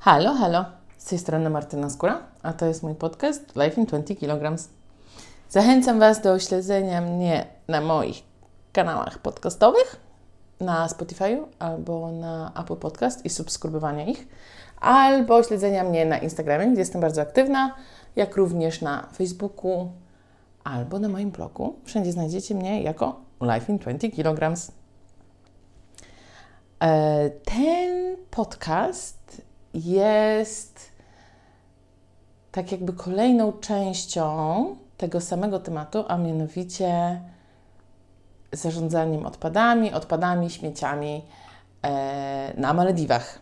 Halo, halo. Z tej strony Martyna Skóra, a to jest mój podcast Life in 20 kg. Zachęcam Was do śledzenia mnie na moich kanałach podcastowych, na Spotify albo na Apple Podcast i subskrybowania ich, albo śledzenia mnie na Instagramie, gdzie jestem bardzo aktywna, jak również na Facebooku albo na moim blogu. Wszędzie znajdziecie mnie jako Life in 20 kg. E, ten podcast jest tak jakby kolejną częścią tego samego tematu, a mianowicie zarządzaniem odpadami, odpadami, śmieciami e, na Malediwach.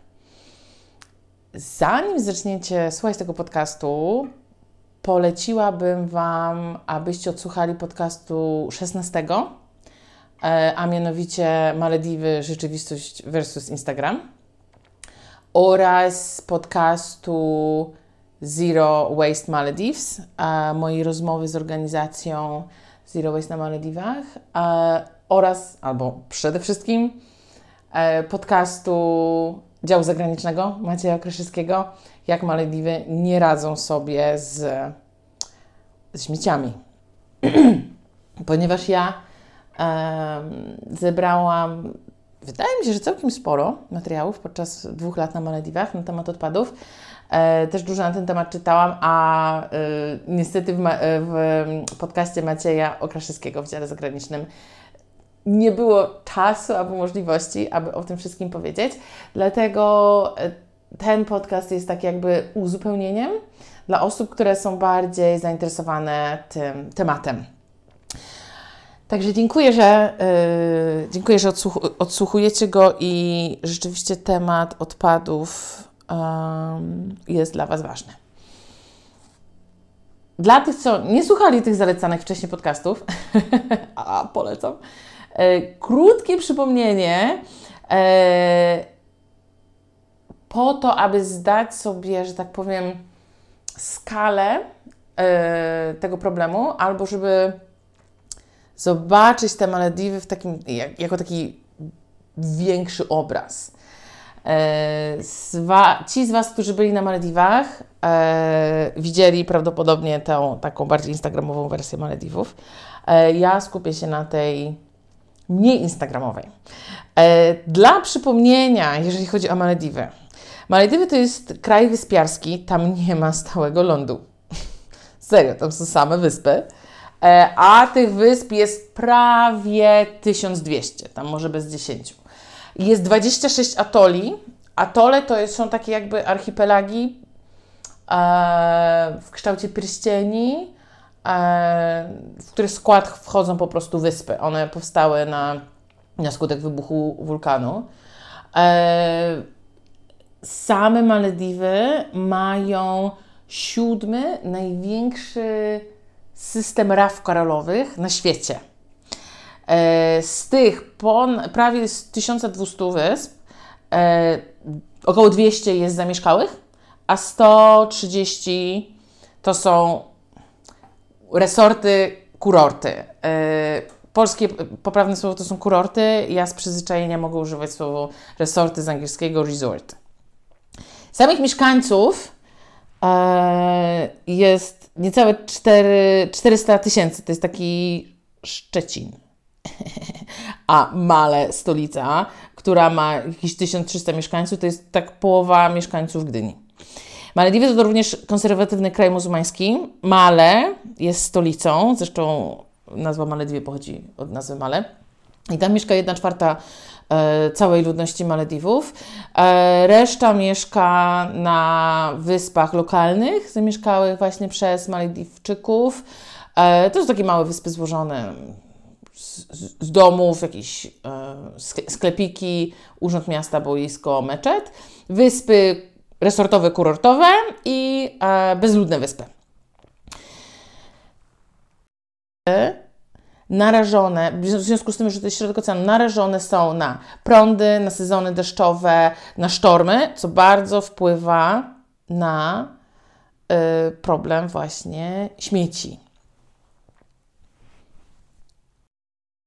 Zanim zaczniecie słuchać tego podcastu, poleciłabym Wam, abyście odsłuchali podcastu 16, e, a mianowicie Malediwy Rzeczywistość versus Instagram oraz podcastu Zero Waste Maledives, a mojej rozmowy z organizacją Zero Waste na Malediwach oraz, albo przede wszystkim e, podcastu działu zagranicznego Macieja Kraszewskiego, jak Malediwy nie radzą sobie z, z śmieciami. Ponieważ ja e, zebrałam, wydaje mi się, że całkiem sporo materiałów podczas dwóch lat na Malediwach na temat odpadów. E, też dużo na ten temat czytałam, a e, niestety w, ma, w podcaście Macieja Okraszewskiego w dziale zagranicznym nie było czasu albo możliwości, aby o tym wszystkim powiedzieć. Dlatego e, ten podcast jest tak jakby uzupełnieniem dla osób, które są bardziej zainteresowane tym tematem. Także dziękuję, że, yy, dziękuję, że odsłuch odsłuchujecie go i rzeczywiście temat odpadów jest dla Was ważny. Dla tych, co nie słuchali tych zalecanych wcześniej podcastów, a polecam, yy, krótkie przypomnienie po to, aby zdać sobie, że tak powiem, skalę tego problemu, albo żeby zobaczyć te Malediwy w takim, jako taki większy obraz. E, ci z Was, którzy byli na Malediwach, e, widzieli prawdopodobnie tę taką bardziej instagramową wersję Malediwów. E, ja skupię się na tej mniej instagramowej. Dla przypomnienia, jeżeli chodzi o Malediwy. Malediwy to jest kraj wyspiarski, tam nie ma stałego lądu. Serio, tam są same wyspy. E, a tych wysp jest prawie 1200, tam może bez 10. Jest 26 atoli. Atole to są takie jakby archipelagi e, w kształcie pierścieni, e, w których skład wchodzą po prostu wyspy. One powstały na, na skutek wybuchu wulkanu. Same Malediwy mają siódmy największy system raf koralowych na świecie. E, z tych pon, prawie z 1200 wysp e, około 200 jest zamieszkałych, a 130 to są resorty, kurorty. E, polskie poprawne słowo to są kurorty. Ja z przyzwyczajenia mogę używać słowa resorty z angielskiego resort. Samych mieszkańców jest niecałe 4, 400 tysięcy. To jest taki Szczecin. A Male, stolica, która ma jakieś 1300 mieszkańców, to jest tak połowa mieszkańców Gdyni. Malediwy to również konserwatywny kraj muzułmański. Male jest stolicą, zresztą nazwa Malediwy pochodzi od nazwy Male. I tam mieszka 1 czwarta E, całej ludności Malediwów. E, reszta mieszka na wyspach lokalnych, zamieszkałych właśnie przez Malediwczyków. E, to są takie małe wyspy złożone z, z domów, jakieś sklepiki, urząd miasta, boisko, meczet. Wyspy resortowe, kurortowe i bezludne wyspy narażone, w związku z tym, że to jest środek oceanu, narażone są na prądy, na sezony deszczowe, na sztormy, co bardzo wpływa na y, problem właśnie śmieci.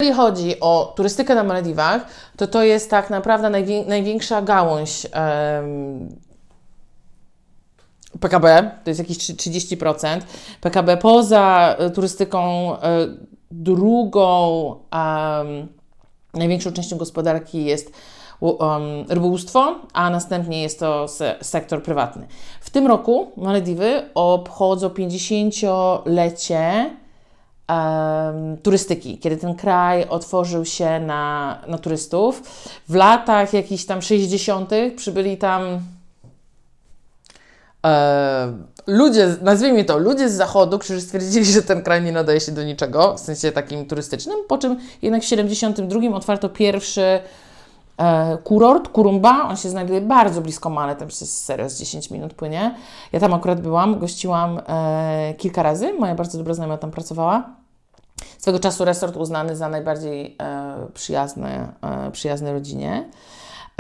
Jeżeli chodzi o turystykę na Malediwach, to to jest tak naprawdę najwię największa gałąź PKB, to jest jakieś 30%. PKB poza e, turystyką e, drugą um, największą częścią gospodarki jest um, rybołówstwo, a następnie jest to se sektor prywatny. W tym roku Malediwy obchodzą 50-lecie um, turystyki, kiedy ten kraj otworzył się na, na turystów. W latach jakichś tam 60. przybyli tam ludzie, nazwijmy to, ludzie z zachodu, którzy stwierdzili, że ten kraj nie nadaje się do niczego, w sensie takim turystycznym, po czym jednak w 72 otwarto pierwszy e, kurort, Kurumba, on się znajduje bardzo blisko Male, tam przez serio z 10 minut płynie. Ja tam akurat byłam, gościłam e, kilka razy, moja bardzo dobra znajoma tam pracowała. Swego czasu resort uznany za najbardziej e, przyjazny, e, przyjazny rodzinie.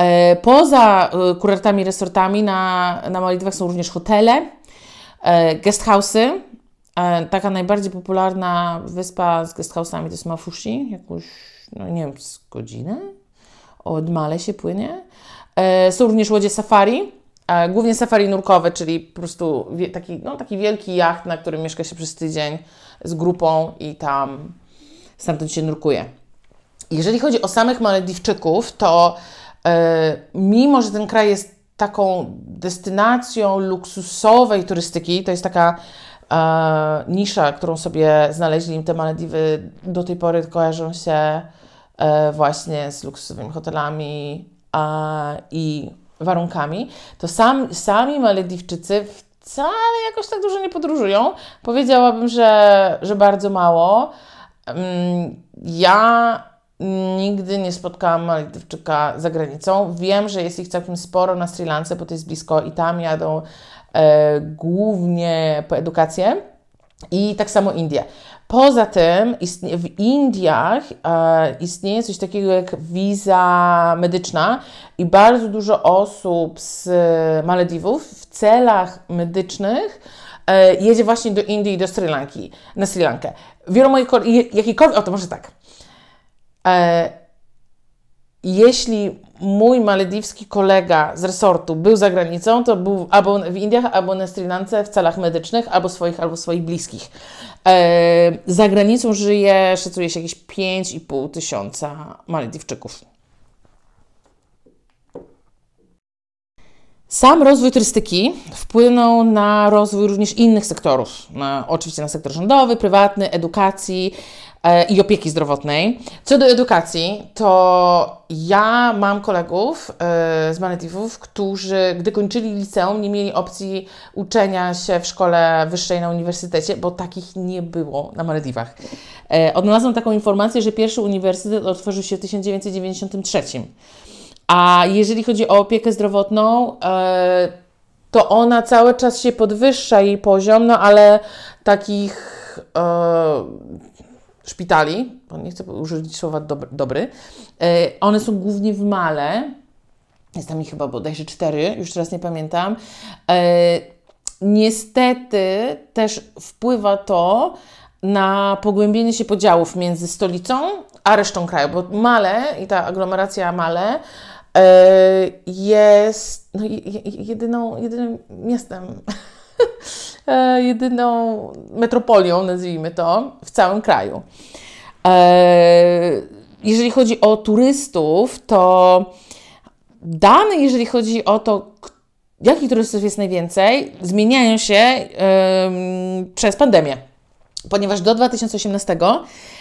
E, poza e, kurortami, resortami na, na Malidiwach są również hotele, e, guesthouse'y. E, taka najbardziej popularna wyspa z guesthouse'ami to jest Mafushi, jakąś, no nie wiem, z godzinę od Male się płynie. Są również łodzie safari, głównie safari nurkowe, czyli po prostu taki, no, taki wielki jacht, na którym mieszka się przez tydzień z grupą i tam stamtąd się nurkuje. Jeżeli chodzi o samych Malediwczyków, to mimo, że ten kraj jest taką destynacją luksusowej turystyki, to jest taka e, nisza, którą sobie znaleźli te Malediwy, do tej pory kojarzą się e, właśnie z luksusowymi hotelami i warunkami, to sam, sami Malediwczycy wcale jakoś tak dużo nie podróżują. Powiedziałabym, że, że bardzo mało. Mm, ja nigdy nie spotkałam Malediwczyka za granicą. Wiem, że jest ich całkiem sporo na Sri Lance, bo to jest blisko i tam jadą e, głównie po edukację. I tak samo Indie. Poza tym w Indiach e, istnieje coś takiego jak wiza medyczna i bardzo dużo osób z Malediwów w celach medycznych e, jedzie właśnie do Indii i do Sri Lanki, na Sri Lankę. Wielu moich jakikolwiek, o to może tak. E, jeśli mój malediwski kolega z resortu był za granicą, to był albo w Indiach, albo na Sri Lance w celach medycznych, albo swoich, albo swoich bliskich. E, za granicą żyje, szacuje się jakieś 5,5 tysiąca Malediwczyków. Sam rozwój turystyki wpłynął na rozwój również innych sektorów. Na, oczywiście na sektor rządowy, prywatny, edukacji, i opieki zdrowotnej. Co do edukacji, to ja mam kolegów e, z Malediwów, którzy gdy kończyli liceum, nie mieli opcji uczenia się w szkole wyższej na uniwersytecie, bo takich nie było na Malediwach. E, odnalazłam taką informację, że pierwszy uniwersytet otworzył się w 1993. A jeżeli chodzi o opiekę zdrowotną, to ona cały czas się podwyższa jej poziom, no ale takich szpitali, bo nie chcę użyć słowa dobry, e, one są głównie w Male, jest tam ich chyba bodajże cztery, już teraz nie pamiętam. E, niestety też wpływa to na pogłębienie się podziałów między stolicą a resztą kraju, bo Male i ta aglomeracja Male e, jest no, jedyną, jedynym miastem jedyną metropolią, nazwijmy to, w całym kraju. E, jeżeli chodzi o turystów, to dane, jeżeli chodzi o to, jakich turystów jest najwięcej, zmieniają się przez pandemię. Ponieważ do 2018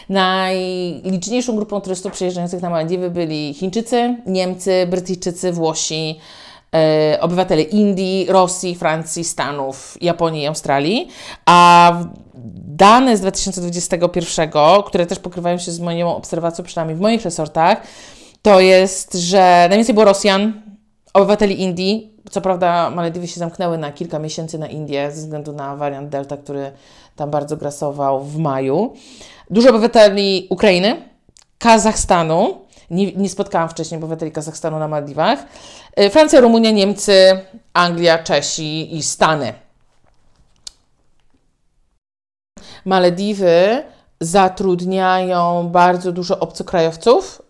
najliczniejszą grupą turystów przyjeżdżających na Malediwy byli Chińczycy, Niemcy, Brytyjczycy, Włosi, e, obywatele Indii, Rosji, Francji, Stanów, Japonii i Australii, a dane z 2021, które też pokrywają się z moją obserwacją, przynajmniej w moich resortach, to jest, że najwięcej było Rosjan, obywateli Indii. Co prawda Malediwy się zamknęły na kilka miesięcy na Indię ze względu na wariant Delta, który tam bardzo grasował w maju. Dużo obywateli Ukrainy, Kazachstanu, nie, nie spotkałam wcześniej obywateli Kazachstanu na Maldiwach. Y, Francja, Rumunia, Niemcy, Anglia, Czesi i Stany. Malediwy zatrudniają bardzo dużo obcokrajowców,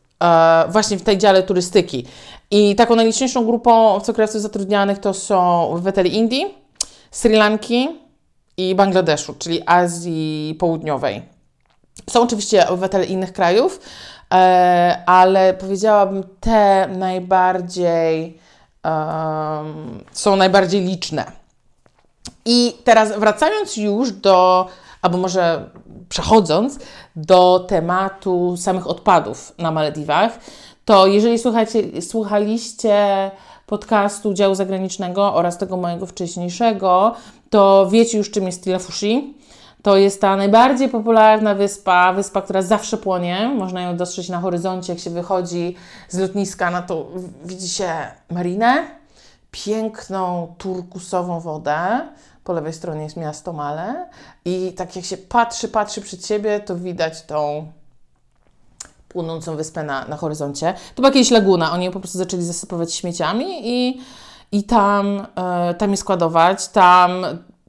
właśnie w tej dziale turystyki. I taką najliczniejszą grupą obcokrajowców zatrudnianych to są obywatele Indii, Sri Lanki i Bangladeszu, czyli Azji Południowej. Są oczywiście obywatele innych krajów, e, ale powiedziałabym te najbardziej um, są najbardziej liczne. I teraz wracając już do, albo może przechodząc do tematu samych odpadów na Malediwach, to jeżeli słuchacie, słuchaliście podcastu działu zagranicznego oraz tego mojego wcześniejszego, to wiecie już czym jest Tilafushi. To jest ta najbardziej popularna wyspa, wyspa, która zawsze płonie. Można ją dostrzec na horyzoncie, jak się wychodzi z lotniska, na to widzi się marinę, piękną turkusową wodę. Po lewej stronie jest miasto Male i tak jak się patrzy, patrzy przed siebie, to widać tą płonącą wyspę na, na horyzoncie. To była jakieś laguna, oni ją po prostu zaczęli zasypywać śmieciami i, i tam, e, tam je składować. Tam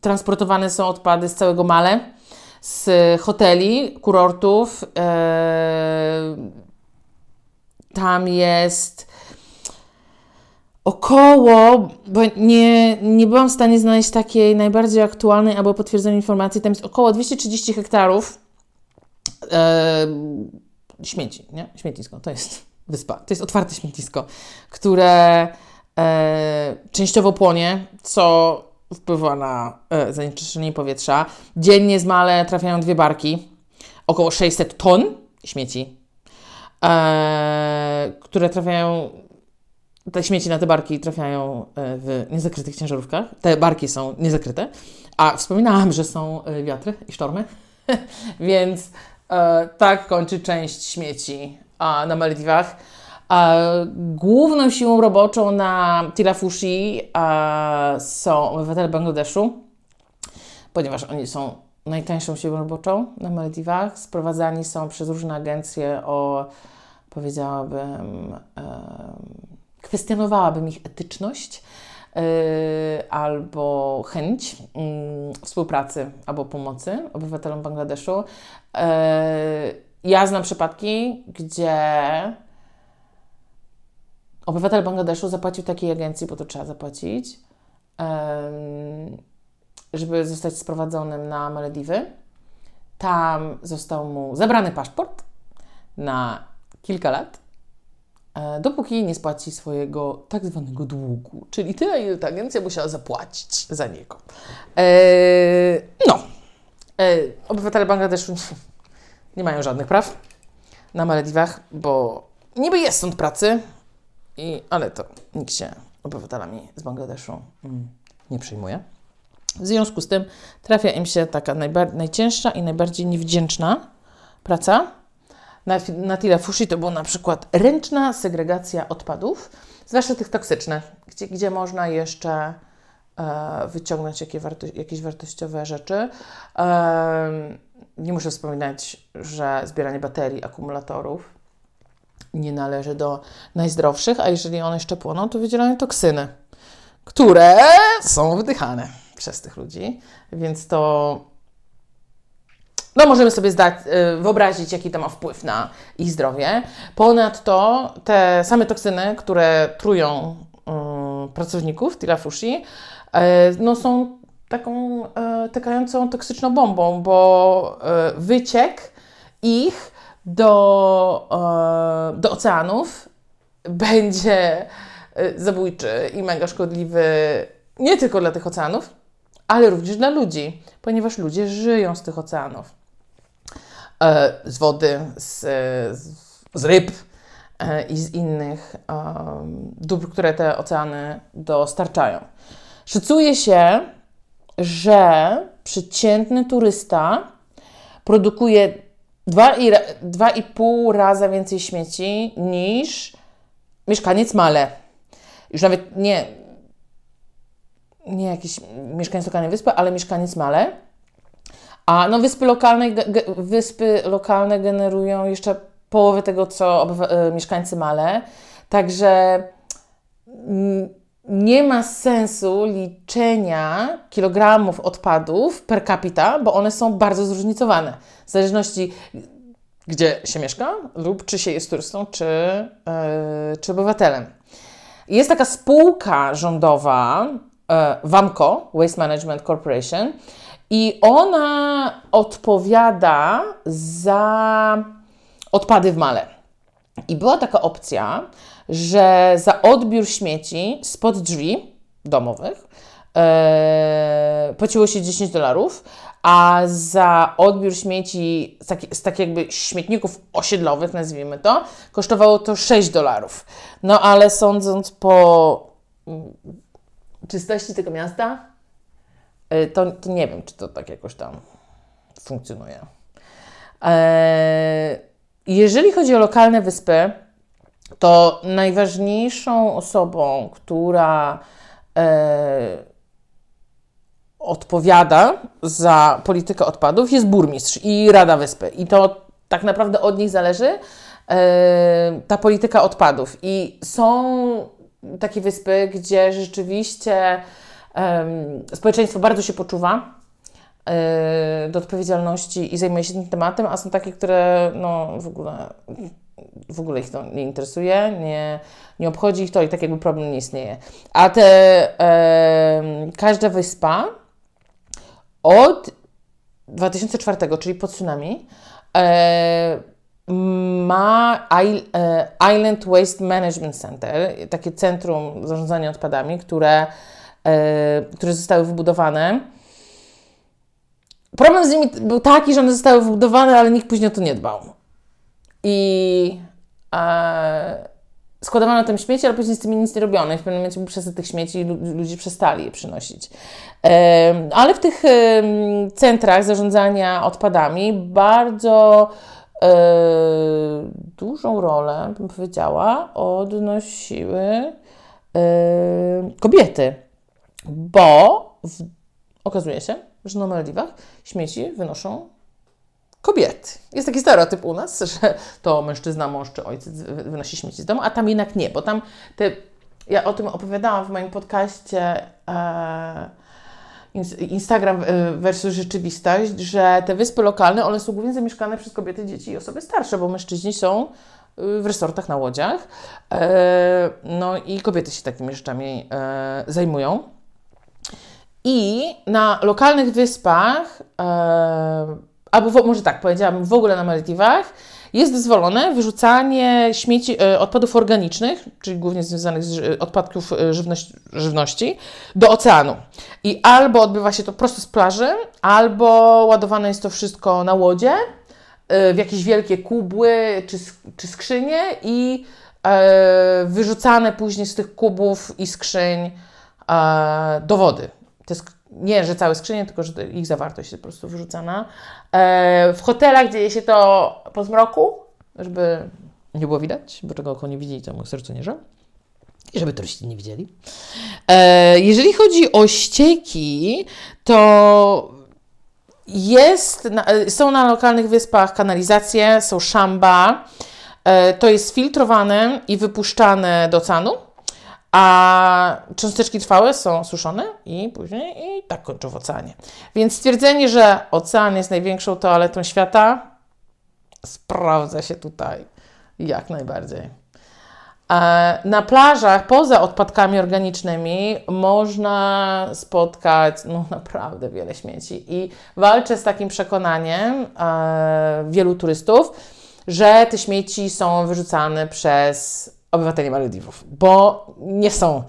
transportowane są odpady z całego Male, z hoteli, kurortów. E, tam jest około, bo nie, nie byłam w stanie znaleźć takiej najbardziej aktualnej albo potwierdzonej informacji, tam jest około 230 hektarów e, śmieci, nie? Śmietisko, to jest wyspa, to jest otwarte śmietisko, które e, częściowo płonie, co wpływa na e, zanieczyszczenie powietrza. Dziennie z Male trafiają dwie barki, około 600 ton śmieci, e, które trafiają, te śmieci na te barki trafiają e, w niezakrytych ciężarówkach. Te barki są niezakryte, a wspominałam, że są e, wiatry i sztormy, więc e, tak kończy część śmieci na Malediwach. Główną siłą roboczą na Tilafushi są obywatele Bangladeszu, ponieważ oni są najtańszą siłą roboczą na Malediwach. Sprowadzani są przez różne agencje o, powiedziałabym, kwestionowałabym ich etyczność e, albo chęć mm, współpracy albo pomocy obywatelom Bangladeszu. E, ja znam przypadki, gdzie obywatel Bangladeszu zapłacił takiej agencji, bo to trzeba zapłacić, żeby zostać sprowadzonym na Malediwy. Tam został mu zabrany paszport na kilka lat, e, dopóki nie spłaci swojego tak zwanego długu, czyli tyle, ile ta agencja musiała zapłacić za niego. E, no, e, obywatele Bangladeszu nie mają żadnych praw na Malediwach, bo niby jest sąd pracy, i, ale to nikt się obywatelami z Bangladeszu mm, nie przyjmuje. W związku z tym trafia im się taka najcięższa i najbardziej niewdzięczna praca. Na, na tyle fushi to była na przykład ręczna segregacja odpadów, zwłaszcza tych toksycznych, gdzie, gdzie można jeszcze e, wyciągnąć jakie jakieś wartościowe rzeczy. E, nie muszę wspominać, że zbieranie baterii, akumulatorów nie należy do najzdrowszych, a jeżeli one jeszcze płoną, to wydzielają toksyny, które są wdychane przez tych ludzi, więc to no możemy sobie zdać, y, wyobrazić, jaki to ma wpływ na ich zdrowie. Ponadto te same toksyny, które trują y, pracowników Tilafushi, y, no są taką y, tykającą toksyczną bombą, bo wyciek ich do, e, do oceanów będzie e, zabójczy i mega szkodliwy nie tylko dla tych oceanów, ale również dla ludzi, ponieważ ludzie żyją z tych oceanów. E, z wody, z, z ryb i z innych dóbr, które te oceany dostarczają. Szacuje się, że przeciętny turysta produkuje dwa i, dwa i pół raza więcej śmieci niż mieszkaniec Male. Już nawet nie, nie jakiś mieszkaniec lokalnej wyspy, ale mieszkaniec Male. A no wyspy lokalne, wyspy lokalne generują jeszcze połowę tego, co e, mieszkańcy Male. Także nie ma sensu liczenia kilogramów odpadów per capita, bo one są bardzo zróżnicowane. W zależności, gdzie się mieszka lub czy się jest turystą, czy, yy, czy obywatelem. Jest taka spółka rządowa, e, WAMCO, Waste Management Corporation, i ona odpowiada za odpady w male. I była taka opcja, że za odbiór śmieci spod drzwi domowych e, płaciło się 10 dolarów, a za odbiór śmieci z, taki, z takich jakby śmietników osiedlowych, nazwijmy to, kosztowało to 6 dolarów. No ale sądząc po mm, czystości tego miasta, e, to, to nie wiem, czy to tak jakoś tam funkcjonuje. E, jeżeli chodzi o lokalne wyspy, to najważniejszą osobą, która e, odpowiada za politykę odpadów, jest burmistrz i Rada Wyspy. I to tak naprawdę od nich zależy e, ta polityka odpadów. I są takie wyspy, gdzie rzeczywiście e, społeczeństwo bardzo się poczuwa do odpowiedzialności i zajmuje się tym tematem, a są takie, które no, w ogóle w ogóle ich to nie interesuje, nie, nie obchodzi ich to i tak jakby problem nie istnieje. A te e, każda wyspa od 2004, czyli po tsunami, e, ma e, Island Waste Management Center, takie centrum zarządzania odpadami, które, e, które zostały wybudowane. Problem z nimi był taki, że one zostały wybudowane, ale nikt później o to nie dbał. I e, składowano tam śmieci, ale później z tymi nic nie robiono. I w pewnym momencie był przesyt tych śmieci i ludzie przestali je przynosić. E, ale w tych e, centrach zarządzania odpadami bardzo e, dużą rolę, bym powiedziała, odnosiły e, kobiety. Bo w, okazuje się, że na Maldiwach śmieci wynoszą kobiety. Jest taki stereotyp u nas, że to mężczyzna, mąż czy ojciec wynosi śmieci z domu, a tam jednak nie, bo tam te, ja o tym opowiadałam w moim podcaście e, Instagram e, versus rzeczywistość, że te wyspy lokalne, one są głównie zamieszkane przez kobiety, dzieci i osoby starsze, bo mężczyźni są e, w resortach na łodziach, e, no i kobiety się takimi rzeczami zajmują. I na lokalnych wyspach e, albo w, może tak, powiedziałabym, w ogóle na Malediwach, jest dozwolone wyrzucanie śmieci, e, odpadów organicznych, czyli głównie związanych z odpadków e, żywności, żywności, do oceanu. I albo odbywa się to prosto z plaży, albo ładowane jest to wszystko na łodzie, e, w jakieś wielkie kubły czy, czy skrzynie i wyrzucane później z tych kubów i skrzyń do wody. Jest nie, że całe skrzynie, tylko że ich zawartość jest po prostu wyrzucana. E, w hotelach dzieje się to po zmroku, żeby nie było widać, bo czego oko nie widzi, to mu sercu nie żal. I żeby turyści nie widzieli. E, jeżeli chodzi o ścieki, to jest, są na lokalnych wyspach kanalizacje, są szamba. E, to jest filtrowane i wypuszczane do oceanu a cząsteczki trwałe są suszone i później i tak kończą w oceanie. Więc stwierdzenie, że ocean jest największą toaletą świata, sprawdza się tutaj jak najbardziej. Na plażach poza odpadkami organicznymi można spotkać no, naprawdę wiele śmieci i walczę z takim przekonaniem e, wielu turystów, że te śmieci są wyrzucane przez obywateli Malediwów, bo nie są.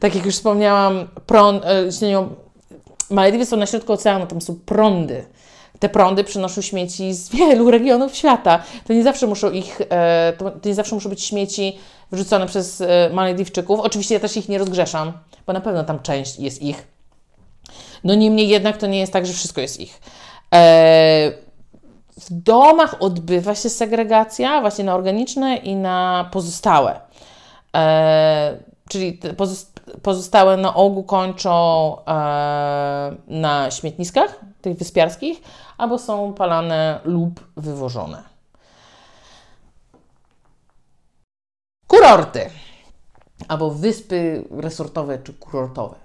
Tak jak już wspomniałam, prąd, e, Malediwy są na środku oceanu, tam są prądy. Te prądy przynoszą śmieci z wielu regionów świata. To nie zawsze muszą ich, e, to nie zawsze muszą być śmieci wyrzucone przez e, Malediwczyków. Oczywiście ja też ich nie rozgrzeszam, bo na pewno tam część jest ich. No niemniej jednak to nie jest tak, że wszystko jest ich. W domach odbywa się segregacja właśnie na organiczne i na pozostałe. E, czyli pozostałe na ogół kończą e, na śmietniskach, tych wyspiarskich, albo są palane lub wywożone. Kurorty albo wyspy resortowe czy kurortowe.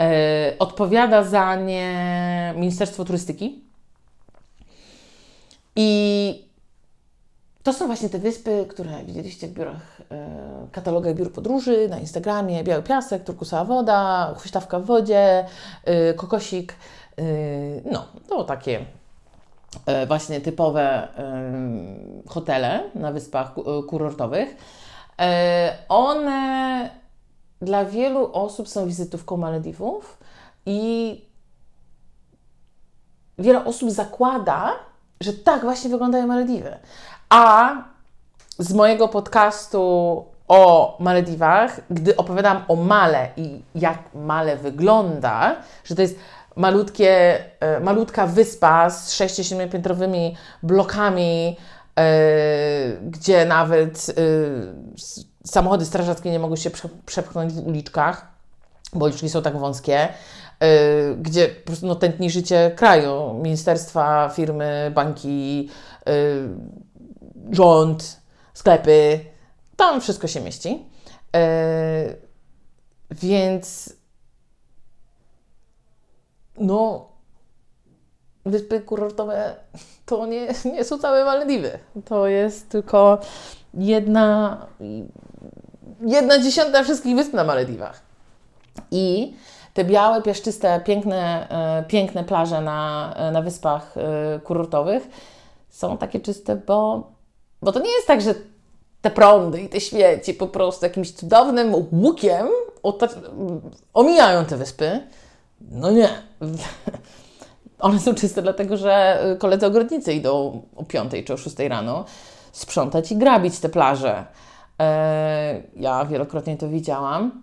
E, odpowiada za nie Ministerstwo Turystyki. I to są właśnie te wyspy, które widzieliście w biurach, e, katalogach biur podróży, na Instagramie, Biały Piasek, Turkusowa Woda, Huśtawka w wodzie, e, Kokosik. E, no, to takie właśnie typowe hotele na wyspach ku- kurortowych. One dla wielu osób są wizytówką Malediwów i wiele osób zakłada, że tak właśnie wyglądają Malediwy. A z mojego podcastu o Malediwach, gdy opowiadam o Male i jak Male wygląda, że to jest malutkie, e, malutka wyspa z 6-7 piętrowymi blokami, e, gdzie nawet s- samochody strażackie nie mogą się prze, przepchnąć w uliczkach, bo uliczki są tak wąskie, gdzie po prostu no, tętni życie kraju, ministerstwa, firmy, banki, y, rząd, sklepy, tam wszystko się mieści. Y, więc no, wyspy kurortowe to nie, nie są całe Malediwy. To jest tylko jedna, jedna dziesiąta wszystkich wysp na Malediwach. I te białe, piaszczyste, piękne, e, piękne plaże na, e, na wyspach e, kurortowych są takie czyste, bo, bo to nie jest tak, że te prądy i te śmieci po prostu jakimś cudownym łukiem omijają te wyspy. No nie. One są czyste dlatego, że koledzy ogrodnicy idą o 5 czy o 6 rano sprzątać i grabić te plaże. Ja wielokrotnie to widziałam.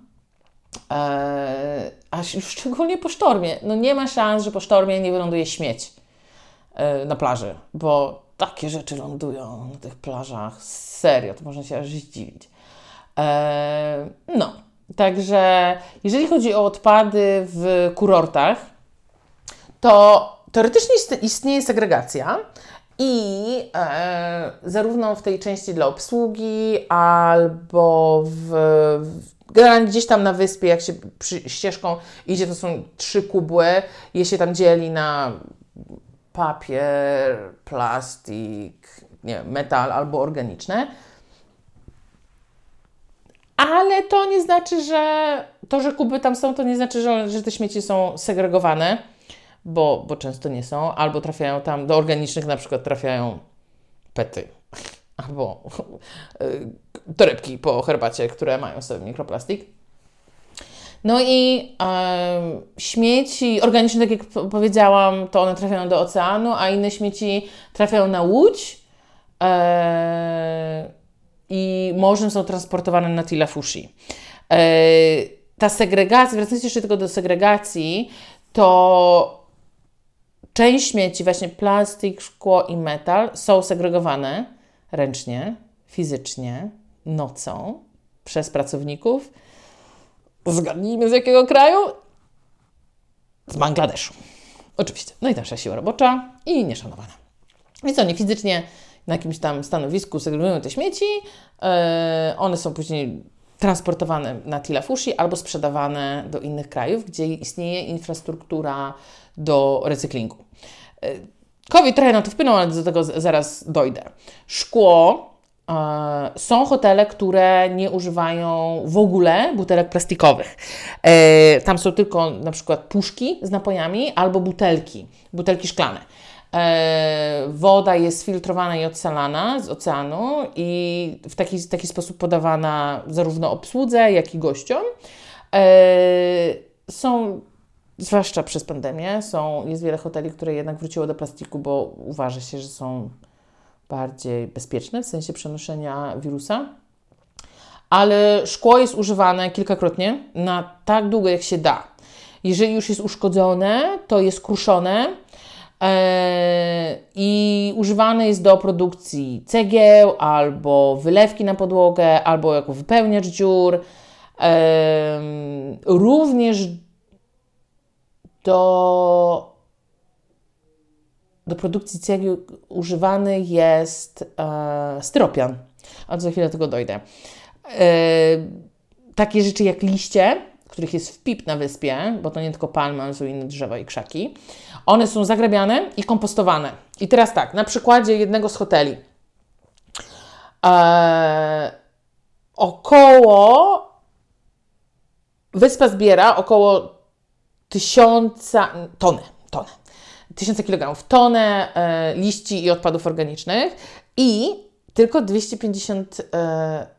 Eee, a szczególnie po sztormie. No nie ma szans, że po sztormie nie wyląduje śmieć e, na plaży, bo takie rzeczy lądują na tych plażach. Serio, to można się aż zdziwić. Eee, no, także jeżeli chodzi o odpady w kurortach, to teoretycznie ist- istnieje segregacja i e, zarówno w tej części dla obsługi, albo w, w generalnie gdzieś tam na wyspie, jak się przy, ścieżką idzie, to są trzy kubły, je się tam dzieli na papier, plastik, nie metal albo organiczne. Ale to nie znaczy, że to, że kuby tam są, to nie znaczy, że, że te śmieci są segregowane, bo, bo często nie są, albo trafiają tam do organicznych, na przykład trafiają pety, albo y, torebki po herbacie, które mają sobie mikroplastik. No i em, śmieci organiczne, tak jak powiedziałam, to one trafiają do oceanu, a inne śmieci trafiają na łódź e, i morzem są transportowane na Tilafushi. E, ta segregacja, wracając jeszcze tylko do segregacji, to część śmieci, właśnie plastik, szkło i metal, są segregowane ręcznie, fizycznie, nocą przez pracowników. Zgadnijmy z jakiego kraju? Z Bangladeszu. Oczywiście. Najtańsza siła robocza i nieszanowana. Więc oni fizycznie na jakimś tam stanowisku segregują te śmieci. e, one są później transportowane na Tilafushi albo sprzedawane do innych krajów, gdzie istnieje infrastruktura do recyklingu. E, COVID trochę na to wpłynął, ale do tego zaraz dojdę. Szkło. e, Są hotele, które nie używają w ogóle butelek plastikowych. E, Tam są tylko na przykład puszki z napojami albo butelki, butelki szklane. E, Woda jest filtrowana i odsalana z oceanu i w taki, taki sposób podawana zarówno obsłudze, jak i gościom. E, Są, zwłaszcza przez pandemię, są, jest wiele hoteli, które jednak wróciło do plastiku, bo uważa się, że są bardziej bezpieczne w sensie przenoszenia wirusa. Ale szkło jest używane kilkakrotnie na tak długo, jak się da. Jeżeli już jest uszkodzone, to jest kruszone i używane jest do produkcji cegieł, albo wylewki na podłogę, albo jako wypełniacz dziur. Em, również do, do produkcji cegieł używany jest e, styropian. A za chwilę do tego dojdę. Takie rzeczy jak liście, których jest w pip na wyspie, bo to nie tylko palmy, ale są inne drzewa i krzaki. One są zagrabiane i kompostowane. I teraz tak, na przykładzie jednego z hoteli. E, około wyspa zbiera około tysiąca tony, tony, tysiące kilogramów, tonę e, liści i odpadów organicznych i tylko 250 e,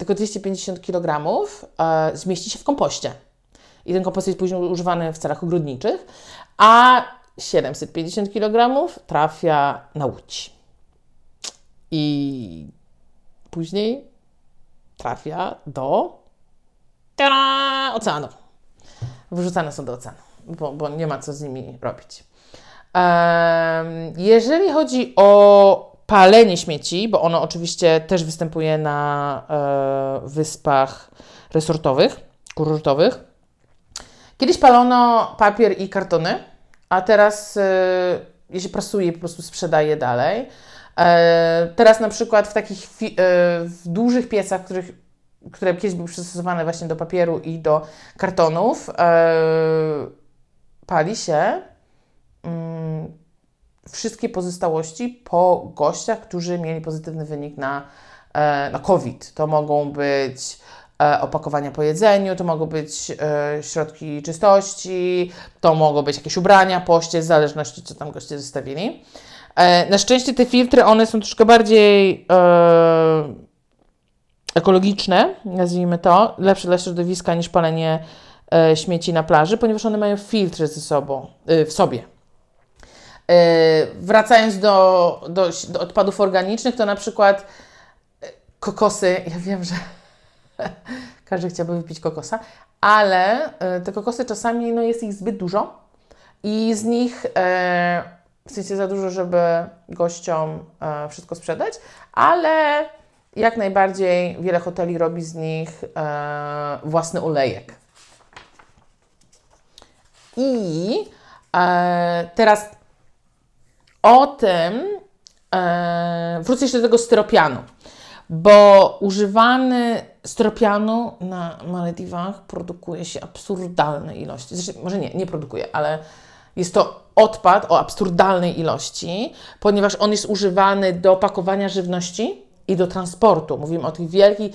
tylko 250 kg e, zmieści się w kompoście. I ten kompost jest później używany w celach ogrodniczych, a 750 kg trafia na łódź. I później trafia do tada, oceanu. Wyrzucane są do oceanu, bo, bo nie ma co z nimi robić. Jeżeli chodzi o palenie śmieci, bo ono oczywiście też występuje na e, wyspach resortowych, kurortowych. Kiedyś palono papier i kartony, a teraz e, się prasuje, po prostu sprzedaje dalej. E, teraz na przykład w takich e, w dużych piecach, których, które kiedyś były przystosowane właśnie do papieru i do kartonów, pali się mm, wszystkie pozostałości po gościach, którzy mieli pozytywny wynik na, na COVID. To mogą być opakowania po jedzeniu, to mogą być środki czystości, to mogą być jakieś ubrania, poście, w zależności co tam goście zostawili. Na szczęście te filtry, one są troszkę bardziej e, ekologiczne, nazwijmy to, lepsze dla środowiska niż palenie e, śmieci na plaży, ponieważ one mają filtry ze sobą, e, w sobie. Wracając do, do, do odpadów organicznych, to na przykład kokosy, ja wiem, że każdy chciałby wypić kokosa, ale te kokosy czasami no, jest ich zbyt dużo i z nich w sensie za dużo, żeby gościom e, wszystko sprzedać, ale jak najbardziej wiele hoteli robi z nich e, własny olejek. I e, teraz o tym e, wrócę jeszcze do tego styropianu, bo używany styropianu na Malediwach produkuje się absurdalne ilości. Zresztą, może nie, nie produkuje, ale jest to odpad o absurdalnej ilości, ponieważ on jest używany do pakowania żywności i do transportu. Mówimy o tym wielki,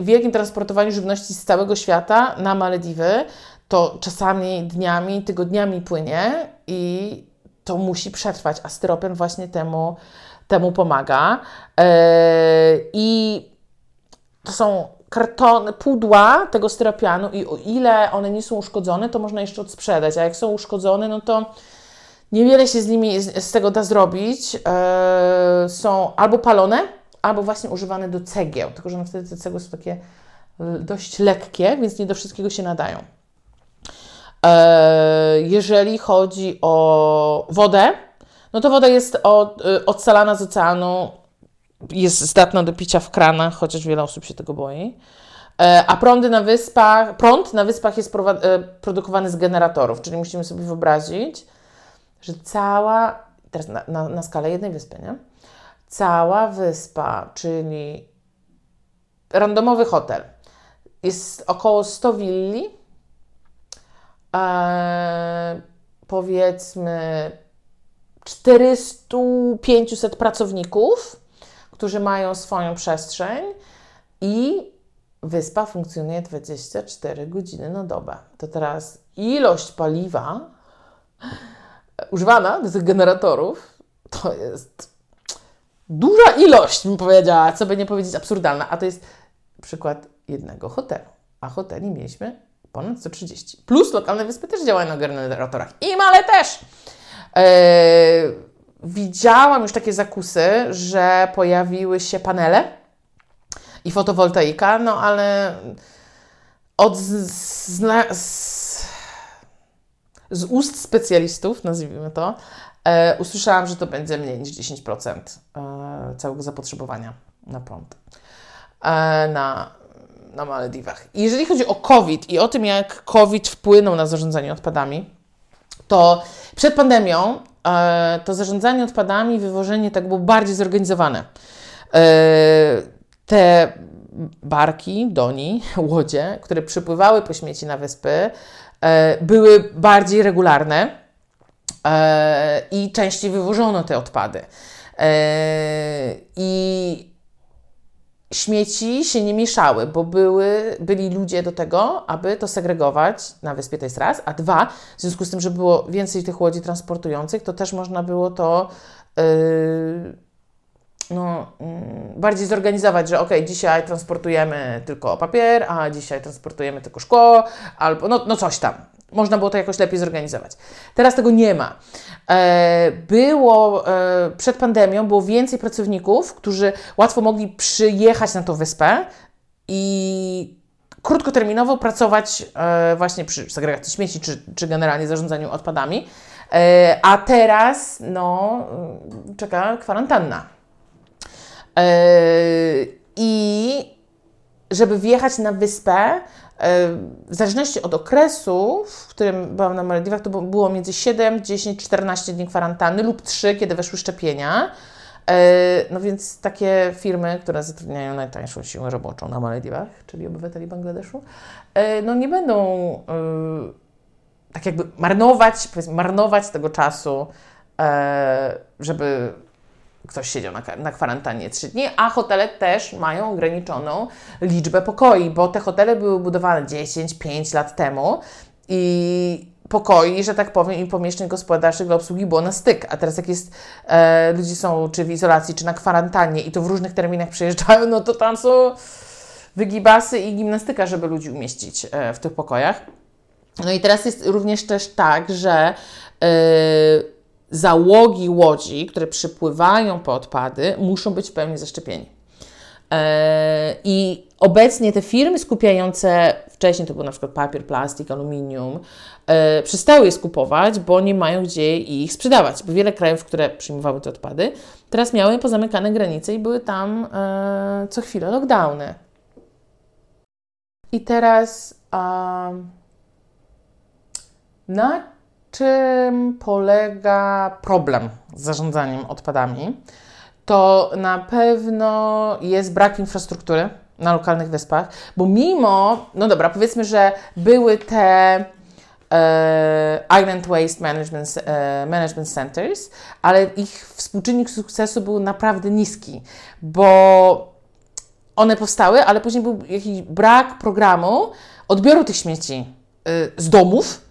wielkim transportowaniu żywności z całego świata na Malediwy. To czasami dniami, tygodniami płynie i to musi przetrwać, a styropian właśnie temu, temu pomaga. Yy, I to są kartony, pudła tego styropianu i o ile one nie są uszkodzone, to można jeszcze odsprzedać, a jak są uszkodzone, no to niewiele się z nimi z, z tego da zrobić. Eee, są albo palone, albo właśnie używane do cegieł, tylko że wtedy te cegły są takie dość lekkie, więc nie do wszystkiego się nadają. Eee, jeżeli chodzi o wodę, no to woda jest od, y, odsalana z oceanu jest zdatna do picia w kranach, chociaż wiele osób się tego boi. E, a prądy na wyspach, prąd na wyspach jest e, produkowany z generatorów, czyli musimy sobie wyobrazić, że cała, teraz na, na, na skalę jednej wyspy, nie? Cała wyspa, czyli randomowy hotel, jest około 100 willi, e, powiedzmy 400-500 pracowników, którzy mają swoją przestrzeń i wyspa funkcjonuje 24 godziny na dobę. To teraz ilość paliwa używana do tych generatorów to jest duża ilość, bym powiedziała, co by nie powiedzieć absurdalna, a to jest przykład jednego hotelu, a hoteli mieliśmy ponad 130. Plus lokalne wyspy też działają na generatorach. I male też. Yy, widziałam już takie zakusy, że pojawiły się panele i fotowoltaika, no ale od z, z, z ust specjalistów, nazwijmy to, e, usłyszałam, że to będzie mniej niż 10% e, całego zapotrzebowania na prąd e, na, na Malediwach. Jeżeli chodzi o COVID i o tym, jak COVID wpłynął na zarządzanie odpadami, to przed pandemią E, to zarządzanie odpadami, wywożenie tak było bardziej zorganizowane. E, te barki, doni, łodzie, które przypływały po śmieci na wyspy, e, były bardziej regularne i częściej wywożono te odpady. I śmieci się nie mieszały, bo były, byli ludzie do tego, aby to segregować na wyspie, to jest raz, a dwa, w związku z tym, że było więcej tych łodzi transportujących, to też można było to yy, no, yy, bardziej zorganizować, że ok, dzisiaj transportujemy tylko papier, a dzisiaj transportujemy tylko szkło, albo no, no coś tam. Można było to jakoś lepiej zorganizować. Teraz tego nie ma. E, było e, przed pandemią było więcej pracowników, którzy łatwo mogli przyjechać na tą wyspę i krótkoterminowo pracować e, właśnie przy segregacji śmieci czy, czy generalnie zarządzaniu odpadami. A teraz no, czeka kwarantanna. I żeby wjechać na wyspę, w zależności od okresu, w którym byłam na Malediwach, to było między 7, 10, 14 dni kwarantanny lub 3, kiedy weszły szczepienia. E, no więc takie firmy, które zatrudniają najtańszą siłę roboczą na Malediwach, czyli obywateli Bangladeszu, e, no nie będą e, tak jakby marnować, marnować tego czasu, żeby ktoś siedział na, na kwarantannie 3 dni, a hotele też mają ograniczoną liczbę pokoi, bo te hotele były budowane 10-5 lat temu i pokoi, że tak powiem, i pomieszczeń gospodarczych dla obsługi było na styk. A teraz jak jest, e, ludzie są czy w izolacji, czy na kwarantannie i to w różnych terminach przyjeżdżają, no to tam są wygibasy i gimnastyka, żeby ludzi umieścić e, w tych pokojach. No i teraz jest również też tak, że e, załogi łodzi, które przypływają po odpady, muszą być w pełni zaszczepieni. E, I obecnie te firmy skupiające, wcześniej to był na przykład papier, plastik, aluminium, e, przestały je skupować, bo nie mają gdzie ich sprzedawać. Bo wiele krajów, które przyjmowały te odpady, teraz miały pozamykane granice i były tam e, co chwilę lockdowny. I teraz na czym polega problem z zarządzaniem odpadami, to na pewno jest brak infrastruktury na lokalnych wyspach, bo mimo, no dobra, powiedzmy, że były te e, Island Waste Management, e, Management Centers, ale ich współczynnik sukcesu był naprawdę niski, bo one powstały, ale później był jakiś brak programu odbioru tych śmieci e, z domów,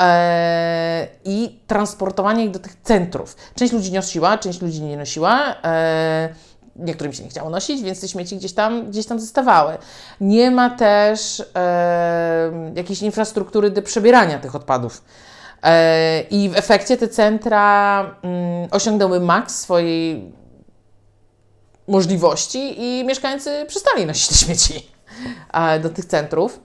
E, i transportowanie ich do tych centrów. Część ludzi nosiła, część ludzi nie nosiła. E, niektórym się nie chciało nosić, więc te śmieci gdzieś tam, gdzieś tam zostawały. Nie ma też jakiejś infrastruktury do przebierania tych odpadów. E, I w efekcie te centra mm, osiągnęły maks swojej możliwości i mieszkańcy przestali nosić te śmieci do tych centrów.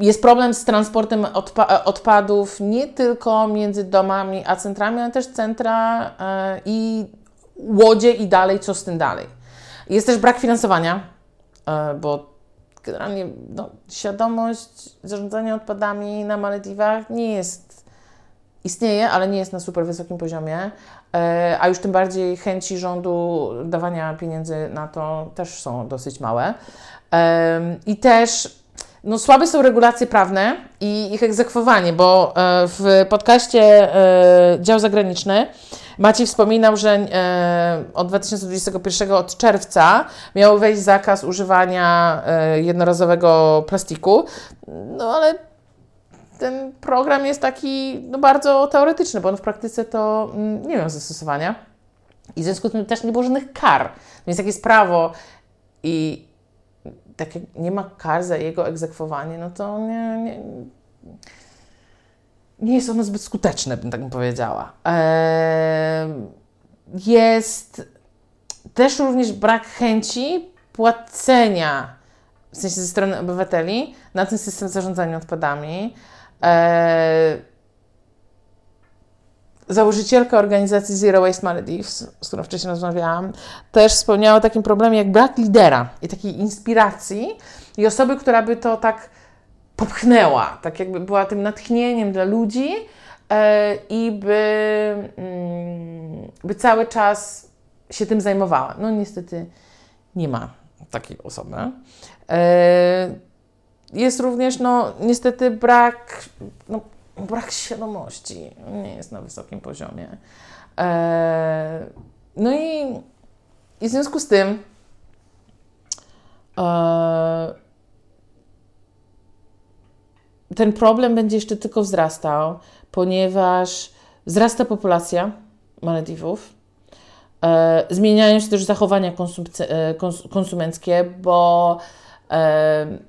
Jest problem z transportem odpa odpadów nie tylko między domami a centrami, ale też centra yy, i łodzie i dalej, co z tym dalej. Jest też brak finansowania, yy, bo generalnie no, świadomość zarządzania odpadami na Malediwach nie jest, istnieje, ale nie jest na super wysokim poziomie, yy, a już tym bardziej chęci rządu dawania pieniędzy na to też są dosyć małe. I też no, słabe są regulacje prawne i ich egzekwowanie, bo e, w podcaście e, Dział Zagraniczny Maciej wspominał, że e, od 2021 od czerwca miał wejść zakaz używania jednorazowego plastiku, no ale ten program jest taki no, bardzo teoretyczny, bo on w praktyce to mm, nie miał zastosowania i w związku z tym też nie było żadnych kar. Więc jak jest prawo i tak jak nie ma kar za jego egzekwowanie, no to nie, nie, nie jest ono zbyt skuteczne, bym tak powiedziała. jest też również brak chęci płacenia, w sensie ze strony obywateli, na ten system zarządzania odpadami. Założycielka organizacji Zero Waste Maldives, z którą wcześniej rozmawiałam, też wspomniała o takim problemie jak brak lidera i takiej inspiracji i osoby, która by to tak popchnęła, tak jakby była tym natchnieniem dla ludzi e, i by, mm, by cały czas się tym zajmowała. No niestety nie ma takiej osoby. E, jest również, no niestety brak, no, brak świadomości nie jest na wysokim poziomie. E, no i, i w związku z tym e, ten problem będzie jeszcze tylko wzrastał, ponieważ wzrasta populacja Malediwów. E, zmieniają się też zachowania e, konsumenckie, bo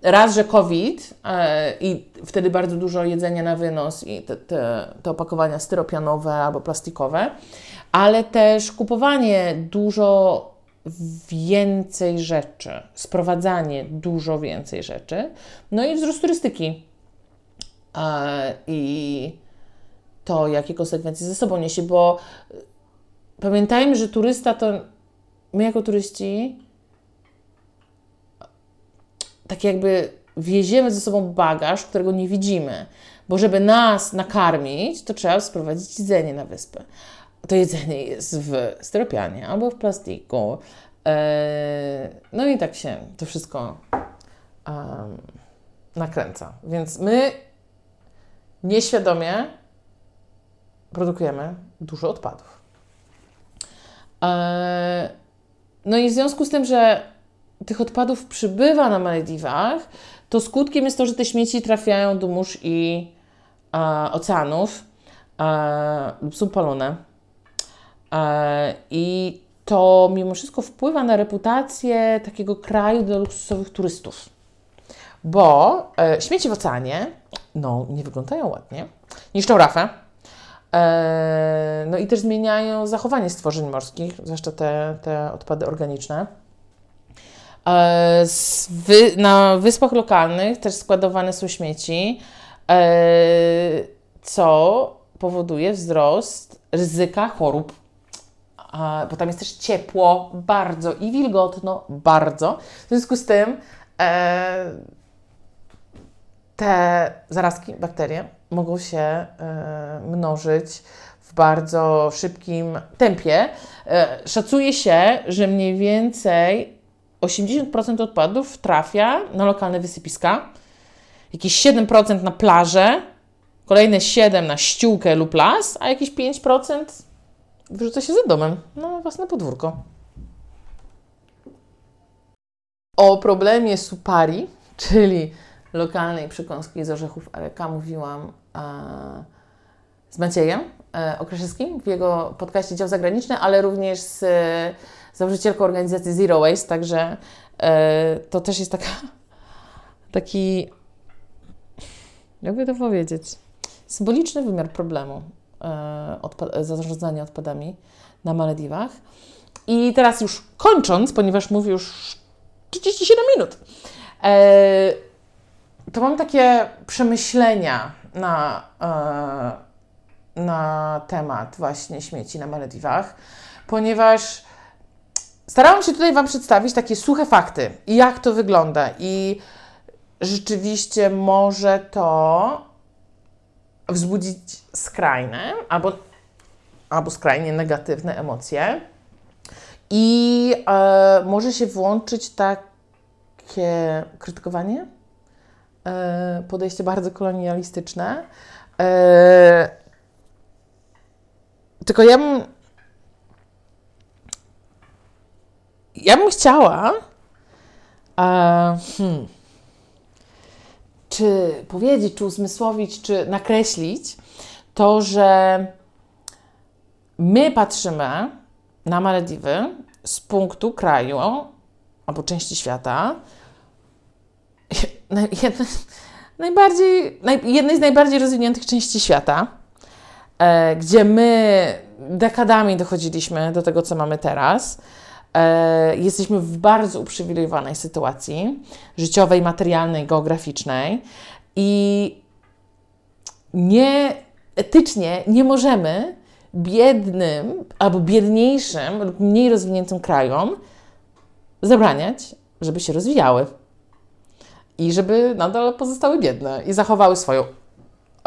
raz, że COVID e, i wtedy bardzo dużo jedzenia na wynos i te, te, te opakowania styropianowe albo plastikowe, ale też kupowanie dużo więcej rzeczy, sprowadzanie dużo więcej rzeczy, no i wzrost turystyki. E, I to, jakie konsekwencje ze sobą niesie, bo pamiętajmy, że turysta to my jako turyści tak jakby wieziemy ze sobą bagaż, którego nie widzimy, bo żeby nas nakarmić, to trzeba sprowadzić jedzenie na wyspę. To jedzenie jest w styropianie albo w plastiku. E, no i tak się to wszystko um, nakręca. Więc my nieświadomie produkujemy dużo odpadów. E, no i w związku z tym, że tych odpadów przybywa na Malediwach, to skutkiem jest to, że te śmieci trafiają do mórz i oceanów lub są palone. I to mimo wszystko wpływa na reputację takiego kraju dla luksusowych turystów. Bo e, śmieci w oceanie no, nie wyglądają ładnie, niszczą rafę, e, no i też zmieniają zachowanie stworzeń morskich, zwłaszcza te, te odpady organiczne. E, wy, na wyspach lokalnych też składowane są śmieci, e, co powoduje wzrost ryzyka chorób. Bo tam jest też ciepło bardzo i wilgotno bardzo. W związku z tym e, te zarazki, bakterie mogą się mnożyć w bardzo szybkim tempie. Szacuje się, że mniej więcej 80% odpadów trafia na lokalne wysypiska, jakieś 7% na plażę, kolejne 7% na ściółkę lub las, a jakieś 5% wyrzuca się za domem na własne podwórko. O problemie supari, czyli lokalnej przekąski z orzechów Areka mówiłam e, z Maciejem e, w jego podcaście Dział Zagraniczny, ale również z założycielką organizacji Zero Waste, także e, to też jest taka, taki, jakby to powiedzieć, symboliczny wymiar problemu e, odpa- zarządzania odpadami na Malediwach. I teraz już kończąc, ponieważ mówię już 37 minut, e, to mam takie przemyślenia na, e, na temat właśnie śmieci na Malediwach, ponieważ starałam się tutaj Wam przedstawić takie suche fakty jak to wygląda. I rzeczywiście może to wzbudzić skrajne albo, albo skrajnie negatywne emocje. I e, może się włączyć takie krytykowanie E, podejście bardzo kolonialistyczne. E, tylko ja bym. Ja bym chciała. Hmm, czy powiedzieć, czy uzmysłowić, czy nakreślić to, że my patrzymy na Malediwy z punktu kraju albo części świata, najbardziej, naj, jednej z najbardziej rozwiniętych części świata, e, gdzie my dekadami dochodziliśmy do tego, co mamy teraz. E, jesteśmy w bardzo uprzywilejowanej sytuacji życiowej, materialnej, geograficznej i nie, etycznie nie możemy biednym albo biedniejszym lub mniej rozwiniętym krajom zabraniać, żeby się rozwijały i żeby nadal pozostały biedne i zachowały swoją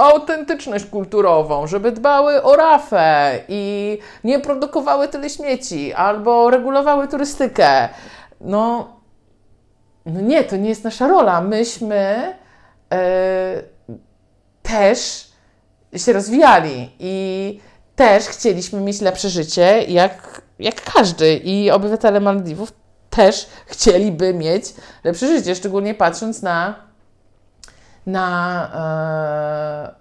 autentyczność kulturową, żeby dbały o rafę i nie produkowały tyle śmieci, albo regulowały turystykę. No, no nie, to nie jest nasza rola. Myśmy yy, też się rozwijali i, też chcieliśmy mieć lepsze życie, jak, jak każdy. I obywatele Maldiwów też chcieliby mieć lepsze życie, szczególnie patrząc na, na,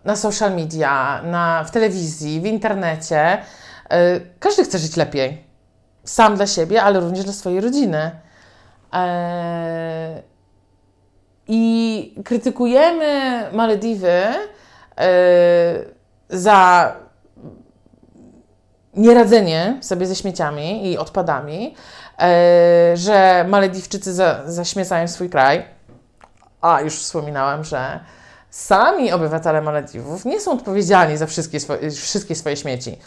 e, na social media, na, w telewizji, w internecie. E, każdy chce żyć lepiej. Sam dla siebie, ale również dla swojej rodziny. E, I krytykujemy Malediwy za nieradzenie sobie ze śmieciami i odpadami, że Malediwczycy za, zaśmiecają swój kraj. A, już wspominałam, że sami obywatele Malediwów nie są odpowiedzialni za wszystkie swoje, wszystkie swoje śmieci.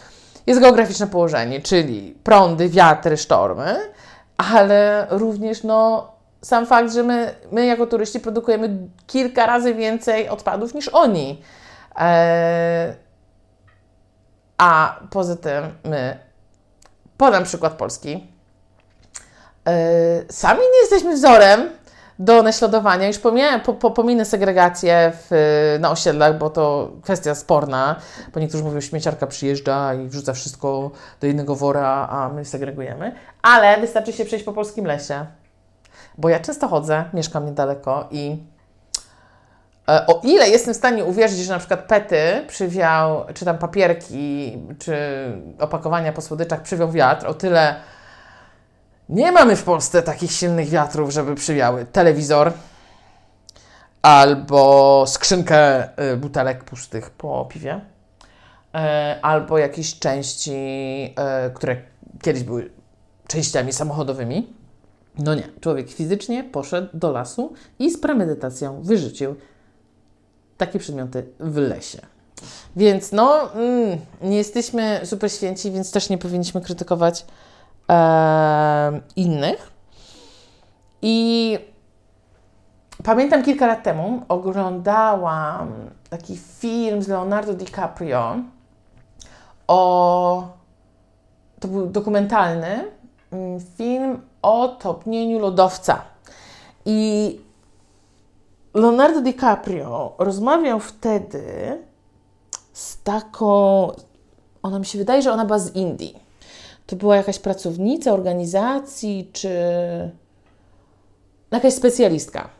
Jest geograficzne położenie, czyli prądy, wiatry, sztormy, ale również no, sam fakt, że my, my jako turyści produkujemy kilka razy więcej odpadów niż oni. E, a poza tym my, podam przykład Polski, yy, sami nie jesteśmy wzorem do naśladowania. Już pomijałem, po, po, pominę segregację w, na osiedlach, bo to kwestia sporna, bo niektórzy mówią, śmieciarka przyjeżdża i wrzuca wszystko do jednego wora, a my segregujemy. Ale wystarczy się przejść po polskim lesie. Bo ja często chodzę, mieszkam niedaleko i E, o ile jestem w stanie uwierzyć, że na przykład pety przywiał, czy tam papierki, czy opakowania po słodyczach przywiał wiatr, o tyle nie mamy w Polsce takich silnych wiatrów, żeby przywiały telewizor albo skrzynkę y, butelek pustych po piwie, e, albo jakieś części, e, które kiedyś były częściami samochodowymi. No nie, człowiek fizycznie poszedł do lasu i z premedytacją wyrzucił takie przedmioty w lesie. Więc no, mm, nie jesteśmy super święci, więc też nie powinniśmy krytykować e, innych. I pamiętam kilka lat temu oglądałam taki film z Leonardo DiCaprio o. To był dokumentalny mm, film o topnieniu lodowca. I Leonardo DiCaprio rozmawiał wtedy z taką. Ona mi się wydaje, że ona była z Indii. To była jakaś pracownica organizacji, czy jakaś specjalistka.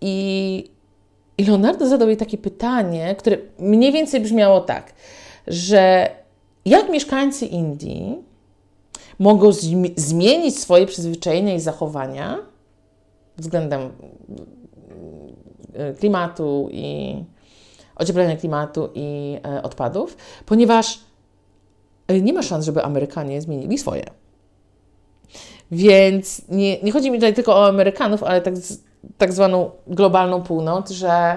I, I Leonardo zadał jej takie pytanie, które mniej więcej brzmiało tak, że jak mieszkańcy Indii mogą zmienić swoje przyzwyczajenia i zachowania względem E, klimatu i ocieplenia klimatu i e, odpadów, ponieważ nie ma szans, żeby Amerykanie zmienili swoje. Więc nie, nie chodzi mi tutaj tylko o Amerykanów, ale tak, tak zwaną globalną północ, że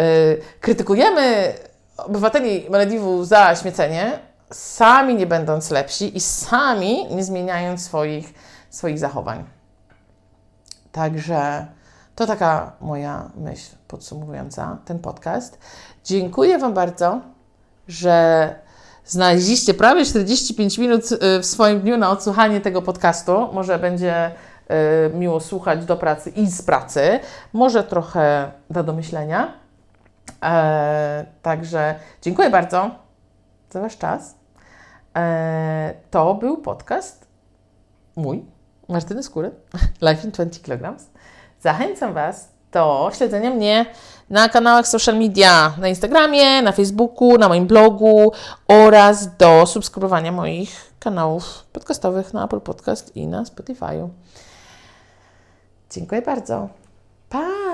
y, krytykujemy obywateli Malediwów za śmiecenie, sami nie będąc lepsi i sami nie zmieniając swoich, swoich zachowań. Także to taka moja myśl podsumowująca ten podcast. Dziękuję Wam bardzo, że znaleźliście prawie 45 minut y, w swoim dniu na odsłuchanie tego podcastu. Może będzie y, miło słuchać do pracy i z pracy. Może trochę da do myślenia. E, także dziękuję bardzo za Wasz czas. E, to był podcast mój, Martyny Skóry, Life in 20 kg. Zachęcam Was do śledzenia mnie na kanałach social media, na Instagramie, na Facebooku, na moim blogu oraz do subskrybowania moich kanałów podcastowych na Apple Podcast i na Spotify. Dziękuję bardzo. Pa!